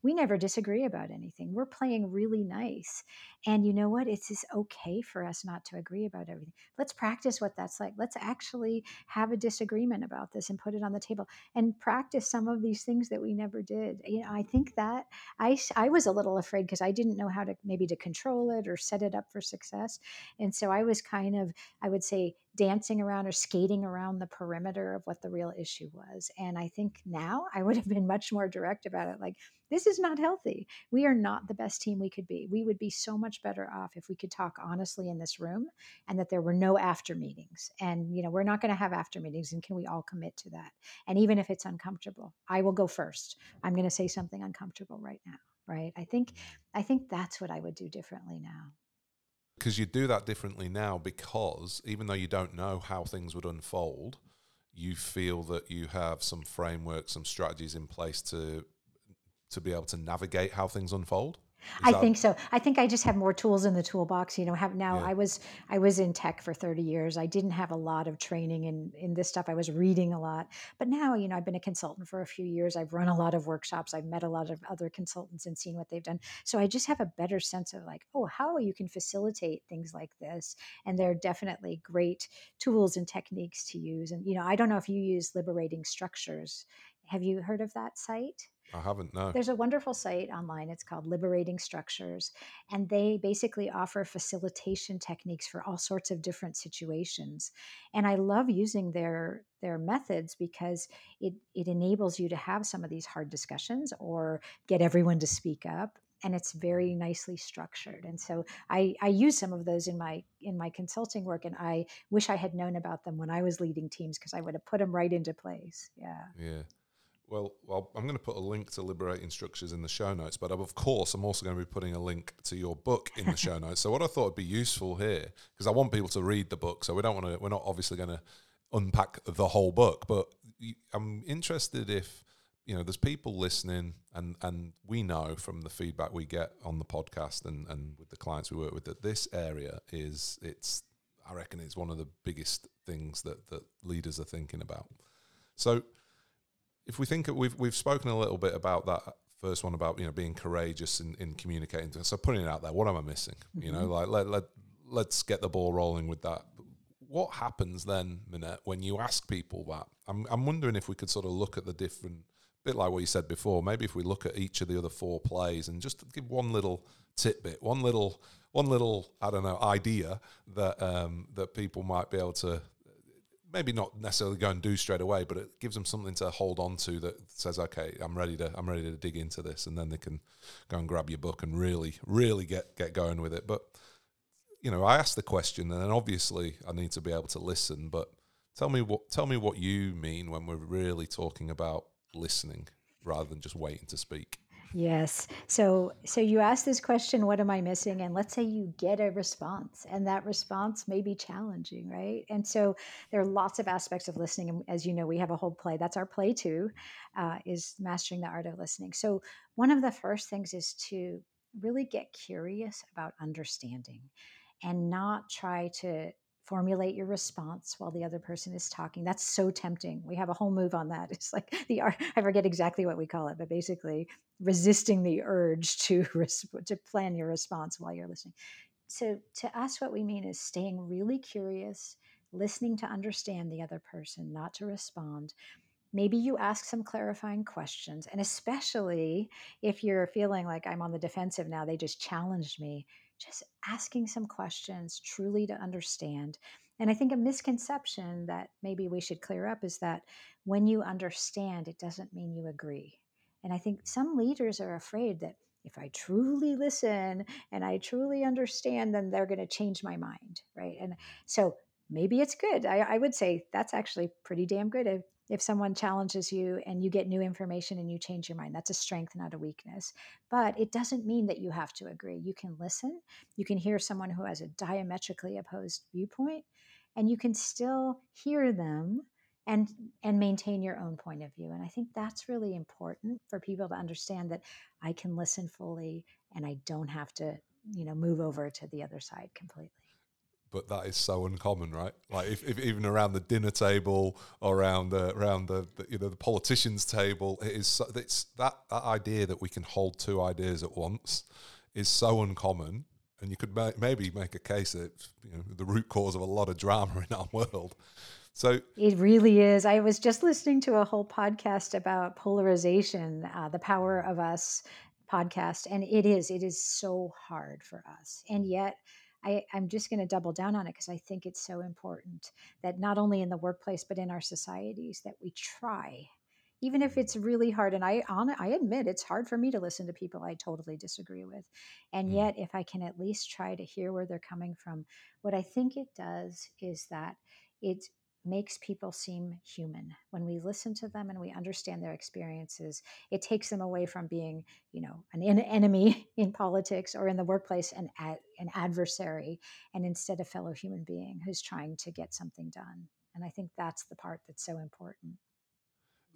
we never disagree about anything. We're playing really nice. And you know what? It's just okay for us not to agree about everything. Let's practice what that's like. Let's actually have a disagreement about this and put it on the table and practice some of these things that we never did. You know, I think that I, I was a little afraid because I didn't know how to maybe to control it or set it up for success. And so I was kind of, I would say, dancing around or skating around the perimeter of what the real issue was. And I think now I would have been much more direct about it. Like, this is not healthy. We are not the best team we could be. We would be so much better off if we could talk honestly in this room and that there were no after meetings. And, you know, we're not going to have after meetings. And can we all commit to that? And even if it's uncomfortable, I will go first. I'm going to say something uncomfortable right now. Right. I think, I think that's what I would do differently now because you do that differently now because even though you don't know how things would unfold, you feel that you have some framework, some strategies in place to to be able to navigate how things unfold. I that... think so. I think I just have more tools in the toolbox. You know, have now yeah. I was I was in tech for 30 years. I didn't have a lot of training in in this stuff. I was reading a lot. But now, you know, I've been a consultant for a few years. I've run a lot of workshops. I've met a lot of other consultants and seen what they've done. So I just have a better sense of like, oh, how you can facilitate things like this. And there are definitely great tools and techniques to use. And you know, I don't know if you use liberating structures. Have you heard of that site? I haven't, no. There's a wonderful site online. It's called Liberating Structures. And they basically offer facilitation techniques for all sorts of different situations. And I love using their their methods because it, it enables you to have some of these hard discussions or get everyone to speak up and it's very mm. nicely structured and so I, I use some of those in my in my consulting work and i wish i had known about them when i was leading teams because i would have put them right into place yeah yeah Well, well, I'm going to put a link to Liberating Structures in the show notes, but of course, I'm also going to be putting a link to your book in the show notes. So, what I thought would be useful here, because I want people to read the book, so we don't want to, we're not obviously going to unpack the whole book, but I'm interested if you know there's people listening, and and we know from the feedback we get on the podcast and and with the clients we work with that this area is it's I reckon it's one of the biggest things that that leaders are thinking about. So if we think we've we've spoken a little bit about that first one about you know being courageous in, in communicating to so putting it out there what am i missing mm-hmm. you know mm-hmm. like let, let let's get the ball rolling with that what happens then minette when you ask people that i'm, I'm wondering if we could sort of look at the different bit like what you said before maybe if we look at each of the other four plays and just give one little tidbit one little one little i don't know idea that um, that people might be able to maybe not necessarily go and do straight away, but it gives them something to hold on to that says, okay, I'm ready to I'm ready to dig into this, and then they can go and grab your book and really really get get going with it. But you know, I asked the question, and then obviously I need to be able to listen. But tell me what tell me what you mean when we're really talking about listening rather than just waiting to speak. Yes. So so you ask this question, what am I missing? And let's say you get a response and that response may be challenging, right? And so there are lots of aspects of listening. And as you know, we have a whole play. That's our play too, uh, is mastering the art of listening. So one of the first things is to really get curious about understanding and not try to formulate your response while the other person is talking. That's so tempting. We have a whole move on that. It's like the art, I forget exactly what we call it, but basically resisting the urge to to plan your response while you're listening. So to us what we mean is staying really curious, listening to understand the other person, not to respond. Maybe you ask some clarifying questions, and especially if you're feeling like I'm on the defensive now, they just challenged me just asking some questions truly to understand. And I think a misconception that maybe we should clear up is that when you understand, it doesn't mean you agree. And I think some leaders are afraid that if I truly listen and I truly understand, then they're going to change my mind, right? And so maybe it's good. I, I, would say that's actually pretty damn good. If, someone challenges you and you get new information and you change your mind, that's a strength, not a weakness. But it doesn't mean that you have to agree. You can listen, you can hear someone who has a diametrically opposed viewpoint, and you can still hear them and and maintain your own point of view and i think that's really important for people to understand that i can listen fully and i don't have to you know move over to the other side completely but that is so uncommon, right? Like if, if even around the dinner table or around the around the, the, you know the politicians' table, it is so, it's that that idea that we can hold two ideas at once is so uncommon, and you could ma- maybe make a case that you know the root cause of a lot of drama in our world. So it really is. I was just listening to a whole podcast about polarization, uh, the power of us podcast, and it is it is so hard for us, and yet I, I'm just going to double down on it because I think it's so important that not only in the workplace but in our societies that we try, even if it's really hard. And I on I admit it's hard for me to listen to people I totally disagree with, and mm. yet if I can at least try to hear where they're coming from, what I think it does is that it makes people seem human. When we listen to them and we understand their experiences, it takes them away from being, you know, an enemy in politics or in the workplace, and ad, an adversary, and instead a fellow human being who's trying to get something done. And I think that's the part that's so important.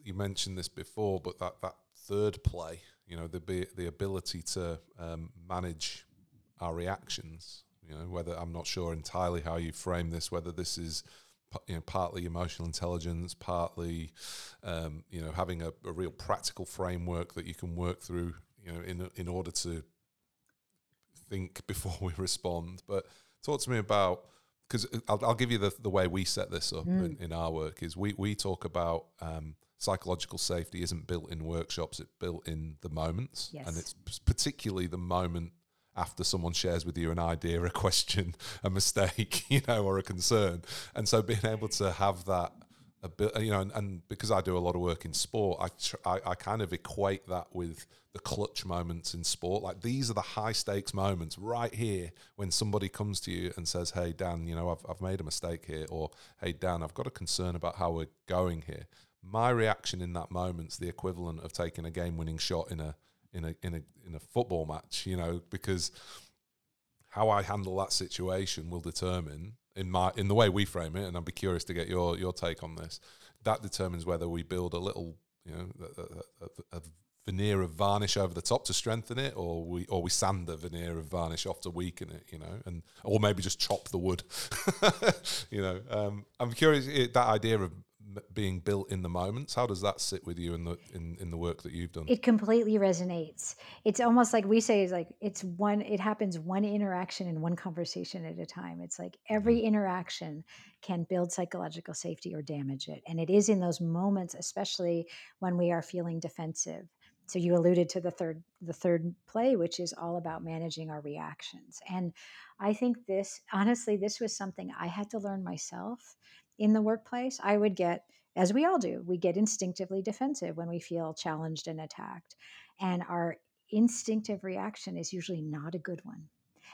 You mentioned this before, but that that third play, you know, the the ability to um, manage our reactions. You know, whether I'm not sure entirely how you frame this, whether this is you know, partly emotional intelligence, partly, um, you know, having a, a, real practical framework that you can work through, you know, in in order to think before we respond. But talk to me about because I'll, I'll, give you the, the way we set this up mm. in, in, our work is we we talk about um, psychological safety isn't built in workshops; it's built in the moments, yes. and it's particularly the moment after someone shares with you an idea, a question, a mistake, you know, or a concern. And so being able to have that, bit, you know, and, and because I do a lot of work in sport, I, tr- I, I kind of equate that with the clutch moments in sport. Like these are the high stakes moments right here when somebody comes to you and says, "Hey Dan, you know, I've I've made a mistake here," or "Hey Dan, I've got a concern about how we're going here." my reaction in that moment's the equivalent of taking a game-winning shot in a in a in a in a football match. You know, because how I handle that situation will determine in my in the way we frame it, and I'd be curious to get your your take on this. That determines whether we build a little, you know, a, a, a veneer of varnish over the top to strengthen it, or we or we sand the veneer of varnish off to weaken it, you know, and or maybe just chop the wood, you know. Um, I'm curious that idea of being built in the moments how does that sit with you in the in, in the work that you've done? It completely resonates. It's almost like we say is like it's one it happens one interaction and one conversation at a time. It's like every mm-hmm. interaction can build psychological safety or damage it. And it is in those moments especially when we are feeling defensive. So you alluded to the third the third play which is all about managing our reactions. And i think this honestly this was something i had to learn myself in the workplace, I would get, as we all do, we get instinctively defensive when we feel challenged and attacked. And our instinctive reaction is usually not a good one.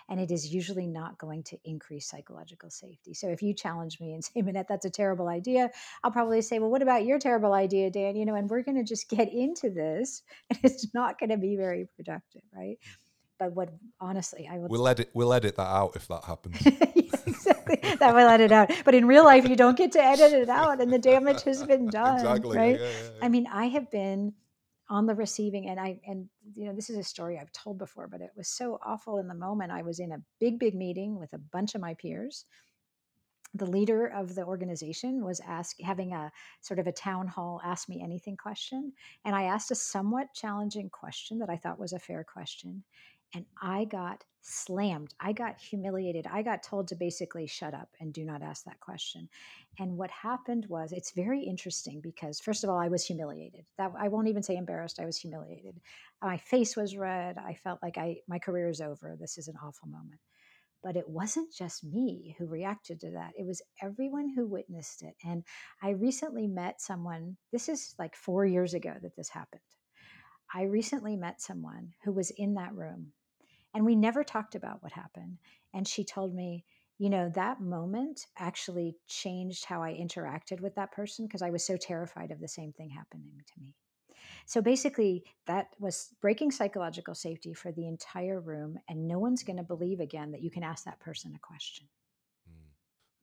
And it is usually not going to increase psychological safety. So if you challenge me and say, Minette, that's a terrible idea, I'll probably say, Well, what about your terrible idea, Dan? You know, and we're going to just get into this, and it's not going to be very productive, right? But what honestly, I will. We'll edit. We'll edit that out if that happens. exactly. That will edit out. But in real life, you don't get to edit it out, and the damage has been done. Exactly. Right. Yeah, yeah, yeah. I mean, I have been on the receiving and I and you know this is a story I've told before, but it was so awful in the moment. I was in a big, big meeting with a bunch of my peers. The leader of the organization was ask having a sort of a town hall ask me anything question. And I asked a somewhat challenging question that I thought was a fair question and I got slammed. I got humiliated. I got told to basically shut up and do not ask that question. And what happened was it's very interesting because first of all I was humiliated. That I won't even say embarrassed, I was humiliated. My face was red. I felt like I my career is over. This is an awful moment. But it wasn't just me who reacted to that. It was everyone who witnessed it. And I recently met someone, this is like 4 years ago that this happened. I recently met someone who was in that room and we never talked about what happened. And she told me, you know, that moment actually changed how I interacted with that person because I was so terrified of the same thing happening to me. So basically, that was breaking psychological safety for the entire room, and no one's going to believe again that you can ask that person a question. Hmm.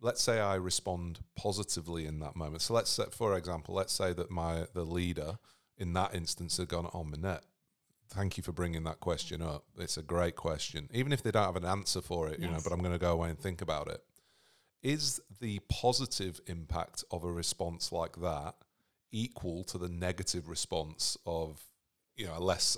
Let's say I respond positively in that moment. So let's say, for example, let's say that my the leader in that instance had gone, on "Oh, Minette, thank you for bringing that question up. It's a great question, even if they don't have an answer for it, you yes. know. But I'm going to go away and think about it. Is the positive impact of a response like that equal to the negative response of, you know, a less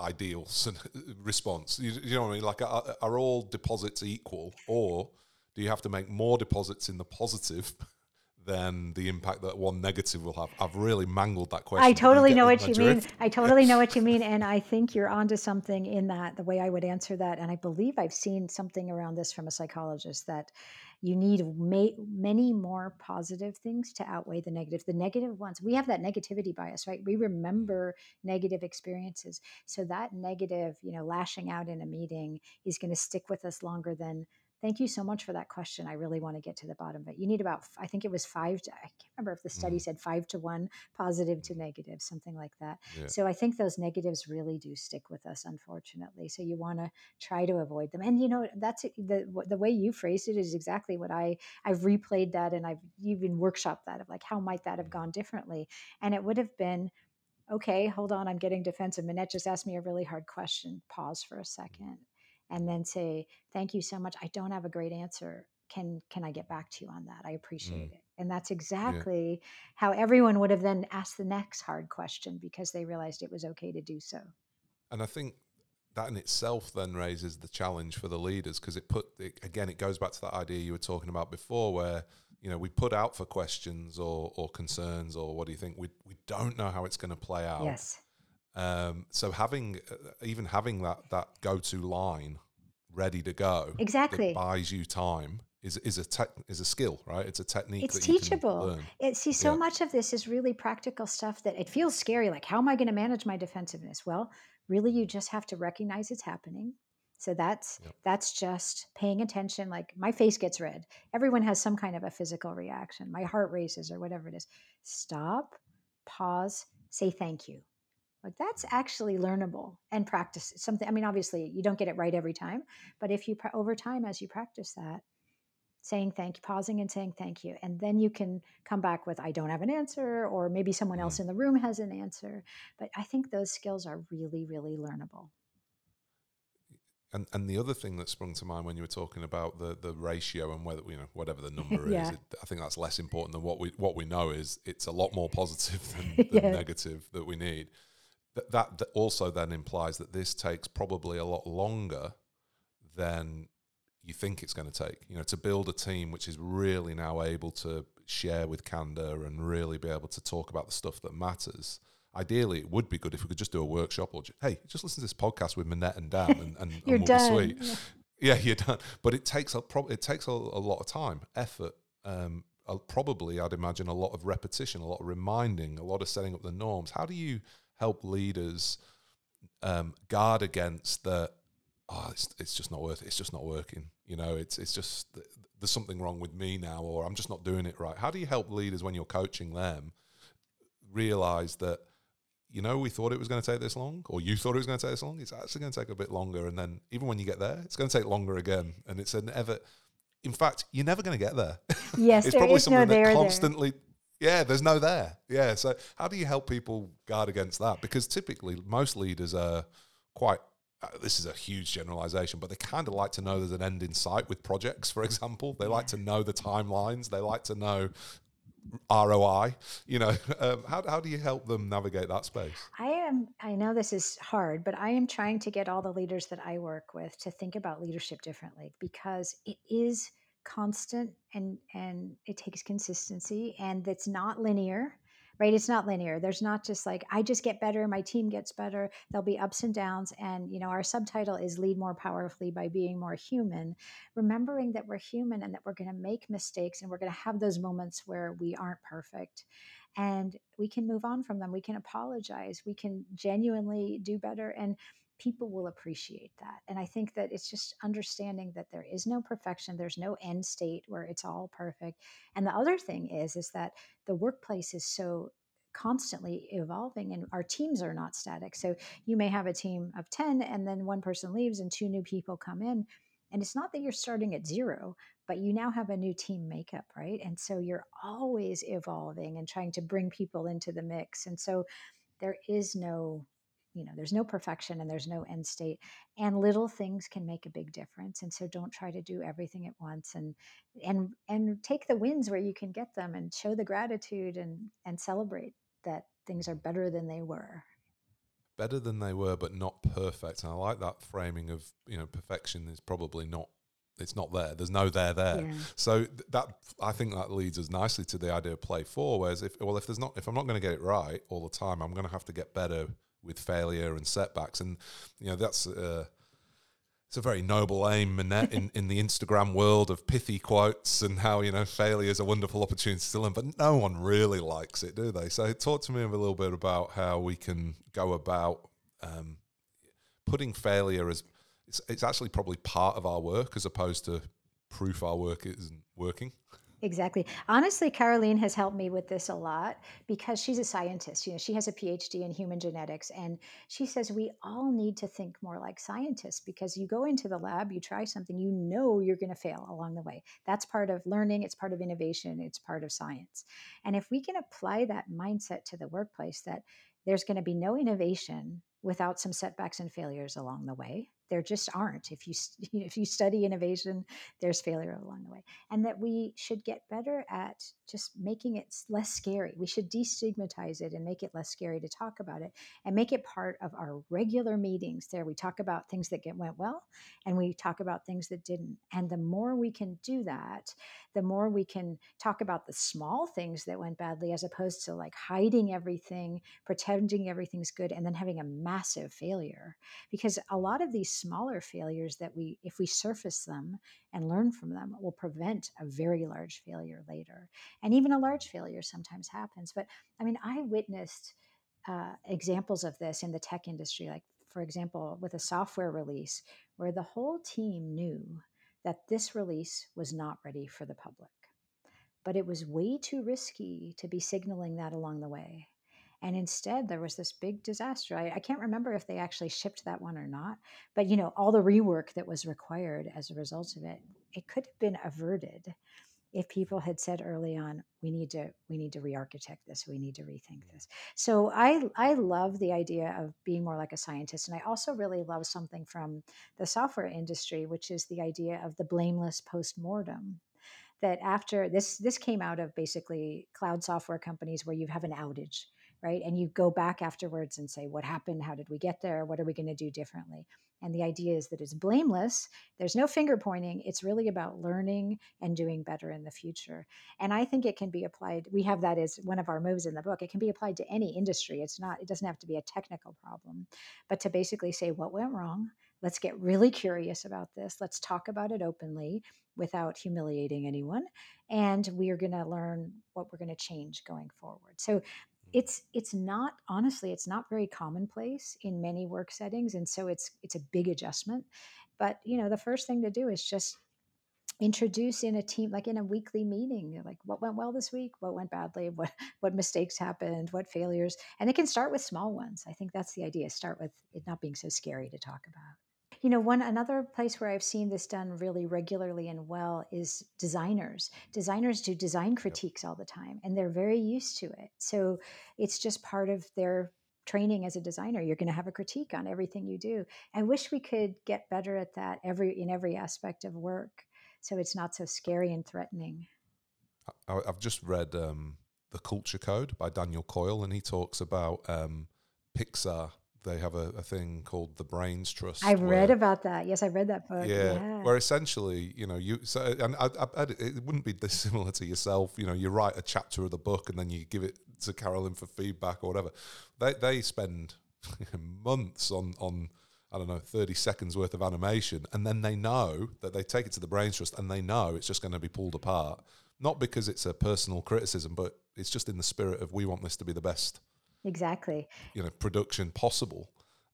ideal response? You, you know what I mean? Like, are, are all deposits equal, or do you have to make more deposits in the positive? Than the impact that one negative will have. I've really mangled that question. I totally know what you drift? mean. I totally know what you mean. And I think you're onto something in that, the way I would answer that. And I believe I've seen something around this from a psychologist that you need ma- many more positive things to outweigh the negative. The negative ones, we have that negativity bias, right? We remember negative experiences. So that negative, you know, lashing out in a meeting is going to stick with us longer than Thank you so much for that question. I really want to get to the bottom of it. You need about, I think it was five to, I can't remember if the study mm. said five to one, positive to negative, something like that. Yeah. So I think those negatives really do stick with us, unfortunately. So you want to try to avoid them. And you know, that's the the way you phrased it is exactly what I I've replayed that and I've even workshopped that of like how might that have gone differently. And it would have been okay, hold on, I'm getting defensive. Minette just asked me a really hard question. Pause for a second and then say thank you so much i don't have a great answer can can i get back to you on that? I appreciate mm. it. And that's exactly yeah. how everyone would have then asked the next hard question because they realized it was okay to do so. And i think that in itself then raises the challenge for the leaders because it put it, again it goes back to that idea you were talking about before where you know we put out for questions or or concerns or what do you think? We we don't know how it's going to play out. Yes um, so having uh, even having that that go to line ready to go exactly buys you time is is a tech is a skill, right? It's a technique. It's teachable. It see so yeah. much of this is really practical stuff that it feels scary. Like, how am I going to manage my defensiveness? Well, really, you just have to recognize it's happening. So that's that's just paying attention. Like my face gets red. Everyone has some kind of a physical reaction. My heart races or whatever it is. Stop, pause, say thank you. Like that's actually learnable and practice something. I mean, obviously you don't get it right every time, but if you over time as you practice that, saying thank you, pausing and saying thank you, and then you can come back with I don't have an answer, or maybe someone else Mm. in the room has an answer. But I think those skills are really, really learnable. And and the other thing that sprung to mind when you were talking about the the ratio and whether you know whatever the number Yeah. is, it, I think that's less important than what we what we know is it's a lot more positive than, than Yeah. negative that we need. That that th- also then implies that this takes probably a lot longer than you think it's going to take. You know, to build a team which is really now able to share with candor and really be able to talk about the stuff that matters. Ideally, it would be good if we could just do a workshop or, ju- hey, just listen to this podcast with Minette and Dan, and, and, and You're we'll done. be sweet. Yeah. Yeah, you're done. But it takes a prob- it takes a, a lot of time, effort. Um, probably, I'd imagine a lot of repetition, a lot of reminding, a lot of setting up the norms. How do you help leaders um, guard against the? Oh, it's, it's just not worth it. It's just not working. You know, it's it's just there's something wrong with me now, or I'm just not doing it right. How do you help leaders when you're coaching them realize that? You know, we thought it was going to take this long, or you thought it was going to take this long. It's actually going to take a bit longer, and then even when you get there, it's going to take longer again, and it's an ever. In fact, you're never going to get there. Yes, it's there probably is no something there that there. Yeah, there's no there. Yeah, so how do you help people guard against that? Because typically, most leaders are quite. Uh, this is a huge generalization, but they kind of like to know there's an end in sight with projects. For example, they like to know the timelines. They like to know ROI. You know, um, how how do you help them navigate that space? I am, I know this is hard, but I am trying to get all the leaders that I work with to think about leadership differently because it is constant and and it takes consistency and it's not linear right? It's not linear. There's not just like i just get better my team gets better there'll be ups and downs and you know our subtitle is lead more powerfully by being more human remembering that we're human and that we're going to make mistakes and we're going to have those moments where we aren't perfect and we can move on from them. We can apologize. We can genuinely do better and people will appreciate that and i think that it's just understanding that there is no perfection there's no end state where it's all perfect and the other thing is is that the workplace is so constantly evolving and our teams are not static so you may have a team of 10 and then one person leaves and two new people come in and it's not that you're starting at zero but you now have a new team makeup right? And so you're always evolving and trying to bring people into the mix and so there is no you know there's no perfection and there's no end state and little things can make a big difference and so don't try to do everything at once and and and take the wins where you can get them and show the gratitude and and celebrate that things are better than they were better than they were, but not perfect. And I like that framing of you know perfection is probably not. It's not there. There's no there there. Yeah. So that I think that leads us nicely to the idea of play four. Whereas if well if there's not if I'm not going to get it right all the time, I'm going to have to get better with failure and setbacks. And you know that's. Uh, it's a very noble aim, Minette, in, in the Instagram world of pithy quotes and how, you know, failure is a wonderful opportunity to learn, but no one really likes it, do they? So talk to me a little bit about how we can go about um, putting failure as, it's, it's actually probably part of our work as opposed to proof our work isn't working. Exactly. Honestly, Karolin has helped me with this a lot because she's a scientist. You know, she has a PhD in human genetics, and she says we all need to think more like scientists because you go into the lab, you try something, you know you're going to fail along the way. That's part of learning, it's part of innovation, it's part of science. And if we can apply that mindset to the workplace, that there's going to be no innovation without some setbacks and failures along the way. There just aren't. If you if you study innovation, there's failure along the way, and that we should get better at just making it less scary. We should destigmatize it and make it less scary to talk about it, and make it part of our regular meetings. There, we talk about things that get, went well, and we talk about things that didn't. And the more we can do that, the more we can talk about the small things that went badly, as opposed to like hiding everything, pretending everything's good, and then having a massive failure. Because a lot of these smaller failures that we, if we surface them and learn from them, will prevent a very large failure later. And even a large failure sometimes happens. But I mean, I witnessed uh, examples of this in the tech industry, like for example, with a software release where the whole team knew that this release was not ready for the public. But it was way too risky to be signaling that along the way. And instead, there was this big disaster. I, I, can't remember if they actually shipped that one or not, but you know, all the rework that was required as a result of it, it could have been averted if people had said early on we need to we need to re-architect this we need to rethink this. So i i love the idea of being more like a scientist and i also really love something from the software industry which is the idea of the blameless post-mortem. That after this this came out of basically cloud software companies where you have an outage right? And you go back afterwards and say, what happened? How did we get there? What are we going to do differently? And the idea is that it's blameless. There's no finger pointing. It's really about learning and doing better in the future. And I think it can be applied. We have that as one of our moves in the book. It can be applied to any industry. It's not, it doesn't have to be a technical problem, but to basically say what went wrong. Let's get really curious about this. Let's talk about it openly without humiliating anyone. And we are going to learn what we're going to change going forward. So it's it's not honestly it's not very commonplace in many work settings and so it's it's a big adjustment. But you know the first thing to do is just introduce in a team like in a weekly meeting like what went well this week what went badly what what mistakes happened what failures and it can start with small ones. I think that's the idea start with it not being so scary to talk about you know one another place where i've seen this done really regularly and well is designers. Designers do design critiques all the time and they're very used to it. So it's just part of their training as a designer. You're going to have a critique on everything you do. I wish we could get better at that every in every aspect of work so it's not so scary and threatening. I've just read um, the culture code by daniel coyle and he talks about um, pixar they have a, a, thing called the Brains Trust. I read about that. Yes, I read that book. Yeah, yeah. where essentially, you know, you so and I, I, it wouldn't be dissimilar to yourself. You know, you write a chapter of the book and then you give it to Karolin for feedback or whatever. They they spend months on on I don't know thirty seconds worth of animation, and then they know that they take it to the Brains Trust and they know it's just going to be pulled apart. Not because it's a personal criticism, but it's just in the spirit of we want this to be the best exactly. you know production possible.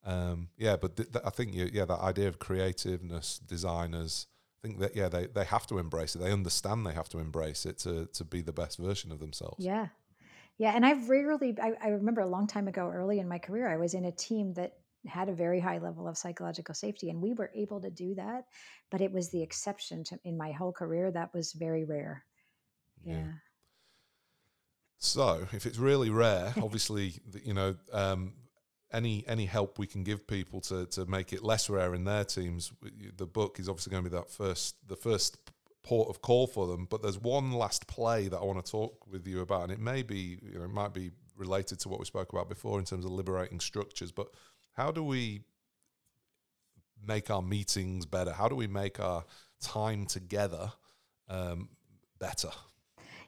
Um, yeah but th- th- i think you, yeah that idea of creativeness designers I think that yeah they, they have to embrace it. They understand they have to embrace it to to be the best version of themselves. Yeah. Yeah and i've rarely I, I remember a long time ago early in my career i was in a team that had a very high level of psychological safety and we were able to do that but it was the exception to in my whole career that was very rare. Yeah. yeah. So, if it's really rare, obviously, you know, um, any any help we can give people to to make it less rare in their teams, the book is obviously going to be that first the first port of call for them. But there's one last play that I want to talk with you about, and it may be you know it might be related to what we spoke about before in terms of liberating structures. But how do we make our meetings better? How do we make our time together um, better?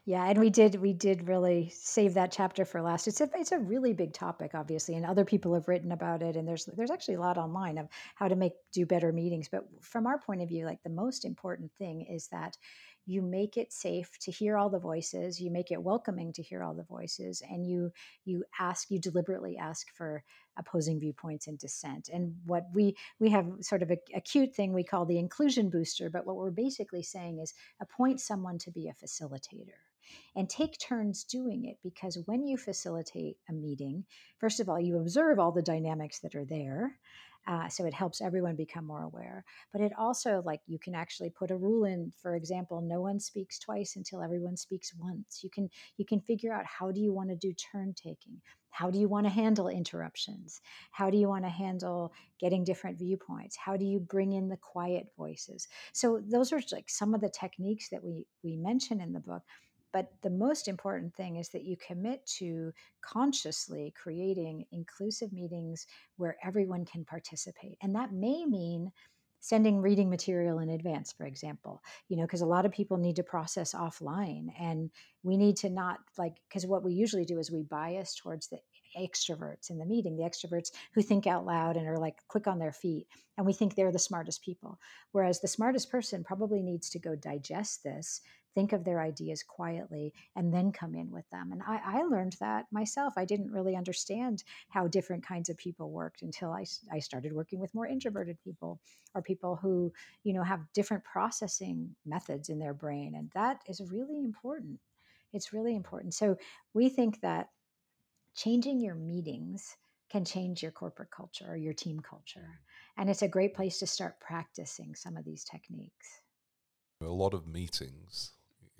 Yeah, and we did we did really save that chapter for last. It's a it's a really big topic, obviously, and other people have written about it. And there's there's actually a lot online of how to make do better meetings. But from our point of view, like the most important thing is that you make it safe to hear all the voices you make it welcoming to hear all the voices and you you ask you deliberately ask for opposing viewpoints and dissent and what we we have sort of a, a cute thing we call the inclusion booster but what we're basically saying is appoint someone to be a facilitator and take turns doing it because when you facilitate a meeting, first of all, you observe all the dynamics that are there. Uh, so it helps everyone become more aware. But it also, like, you can actually put a rule in. For example, no one speaks twice until everyone speaks once. You can you can figure out how do you want to do turn taking. How do you want to handle interruptions? How do you want to handle getting different viewpoints? How do you bring in the quiet voices? So those are like some of the techniques that we we mention in the book but the most important thing is that you commit to consciously creating inclusive meetings where everyone can participate. And that may mean sending reading material in advance for example you know because a lot of people need to process offline and we need to not like because what we usually do is we bias towards the extroverts in the meeting the extroverts who think out loud and are like quick on their feet and we think they're the smartest people whereas the smartest person probably needs to go digest this think of their ideas quietly, and then come in with them. And I, I learned that myself. I didn't really understand how different kinds of people worked until I, I started working with more introverted people or people who, you know, have different processing methods in their brain. And that is really important. It's really important. So we think that changing your meetings can change your corporate culture or your team culture. Mm. And it's a great place to start practicing some of these techniques. A lot of meetings,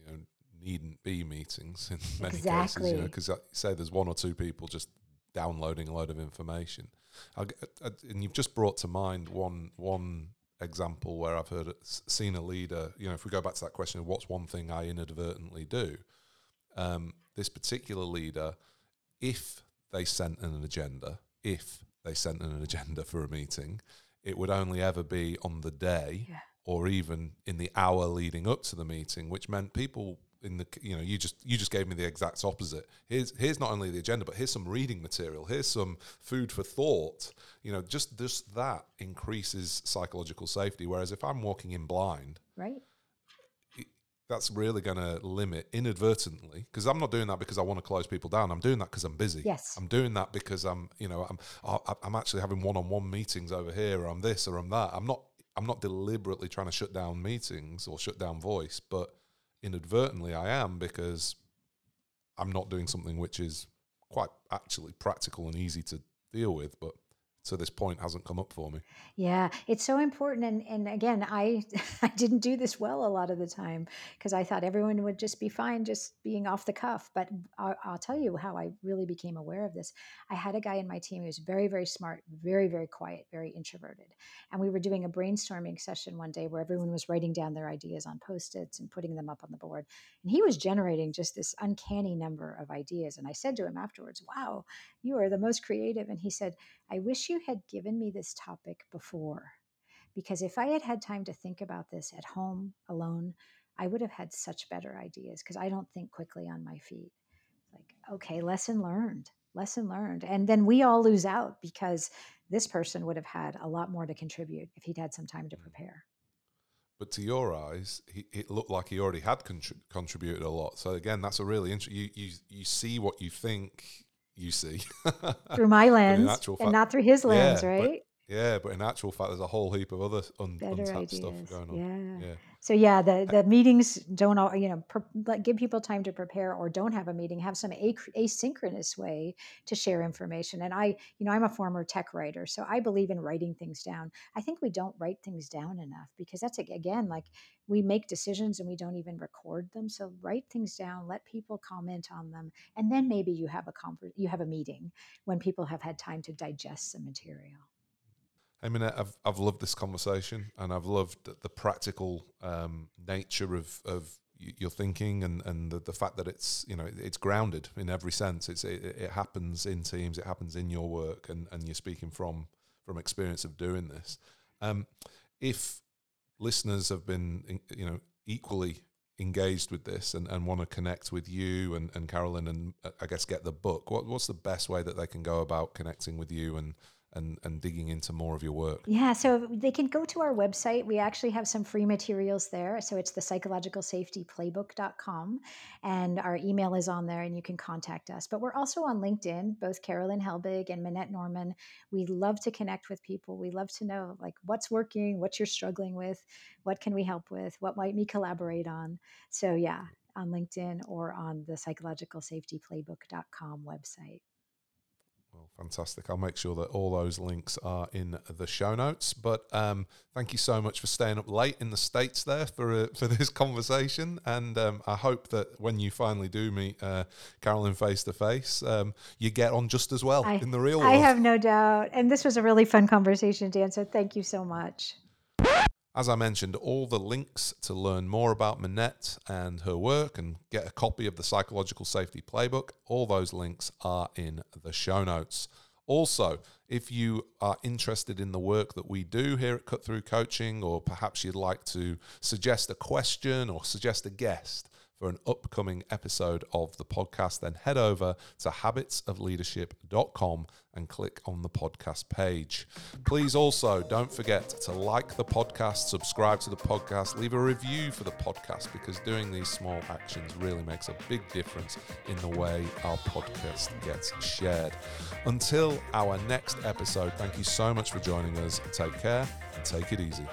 you know, needn't be meetings in many exactly. cases, you know, because say there's one or two people just downloading a load of information. and you've just brought to mind one one example where I've heard seen a leader. You know, if we go back to that question of what's one thing I inadvertently do, um, this particular leader, if they sent an agenda, if they sent an agenda for a meeting, it would only ever be on the day yeah. Or even in the hour leading up to the meeting, which meant people in the you know you just you just gave me the exact opposite here's here's not only the agenda but here's some reading material here's some food for thought you know just just that increases psychological safety whereas if i'm walking in blind right that's really going to limit inadvertently because I'm not doing that because I want to close people down. I'm doing that because I'm busy. Yes, I'm doing that because I'm, you know, I'm, I'm actually having one-on-one meetings over here, or I'm this, or I'm that. I'm not, I'm not deliberately trying to shut down meetings or shut down voice, but inadvertently I am because I'm not doing something which is quite actually practical and easy to deal with, but to this point hasn't come up for me. Yeah, it's so important. And, and again, I, I didn't do this well a lot of the time because I thought everyone would just be fine just being off the cuff. But I'll, I'll, tell you how I really became aware of this. I had a guy in my team who was very, very smart, very, very quiet, very introverted. And we were doing a brainstorming session one day where everyone was writing down their ideas on post its and putting them up on the board. And he was generating just this uncanny number of ideas. And I said to him afterwards, Wow, you are the most creative. And he said, I wish you had given me this topic before. Because if I had had time to think about this at home alone, I would have had such better ideas because I don't think quickly on my feet. Like, okay, lesson learned, lesson learned. And then we all lose out because this person would have had a lot more to contribute if he'd had some time to mm. prepare. But to your eyes, he, it looked like he already had contri- contributed a lot. So again, that's a really interesting. You, you you see what you think you see through my lens fact, and not through his lens, yeah, right? Yeah, but in actual fact, there's a whole heap of other un- untapped stuff going on. Yeah. yeah. So yeah, the the meetings don't all you know per, like give people time to prepare or don't have a meeting. Have some asynchronous way to share information. And I, you know, I'm a former tech writer, so I believe in writing things down. I think we don't write things down enough because that's again like we make decisions and we don't even record them. So write things down, let people comment on them, and then maybe you have a conver- you have a meeting when people have had time to digest some material. I mean, I've I've loved this conversation, and I've loved the practical um, nature of of your thinking, and and the, the fact that it's you know it's grounded in every sense. It's it, it happens in teams, it happens in your work, and and you're speaking from from experience of doing this. Um, if listeners have been you know equally engaged with this and, and want to connect with you and, and Karolin and uh, I guess get the book, what, what's the best way that they can go about connecting with you and and, and digging into more of your work? Yeah, so they can go to our website. We actually have some free materials there. So it's the psychologicalsafetyplaybook.com. And our email is on there and you can contact us. But we're also on LinkedIn, both Karolin Helbig and Minette Norman. We love to connect with people. We love to know like what's working, what you're struggling with, what can we help with, what might we collaborate on. So yeah, on LinkedIn or on the psychologicalsafetyplaybook.com website. Fantastic. I'll make sure that all those links are in the show notes. But um, thank you so much for staying up late in the States there for, uh, for this conversation. And um, I hope that when you finally do meet uh, Karolin face to face, you get on just as well I, in the real world. I have no doubt. And this was a really fun conversation, Dan. So thank you so much. As I mentioned, all the links to learn more about Minette and her work and get a copy of the Psychological Safety Playbook, all those links are in the show notes. Also, if you are interested in the work that we do here at Cut Through Coaching, or perhaps you'd like to suggest a question or suggest a guest for an upcoming episode of the podcast, then head over to habitsofleadership.com and click on the podcast page. Please also don't forget to like the podcast, subscribe to the podcast, leave a review for the podcast because doing these small actions really makes a big difference in the way our podcast gets shared. Until our next episode, thank you so much for joining us. Take care and take it easy.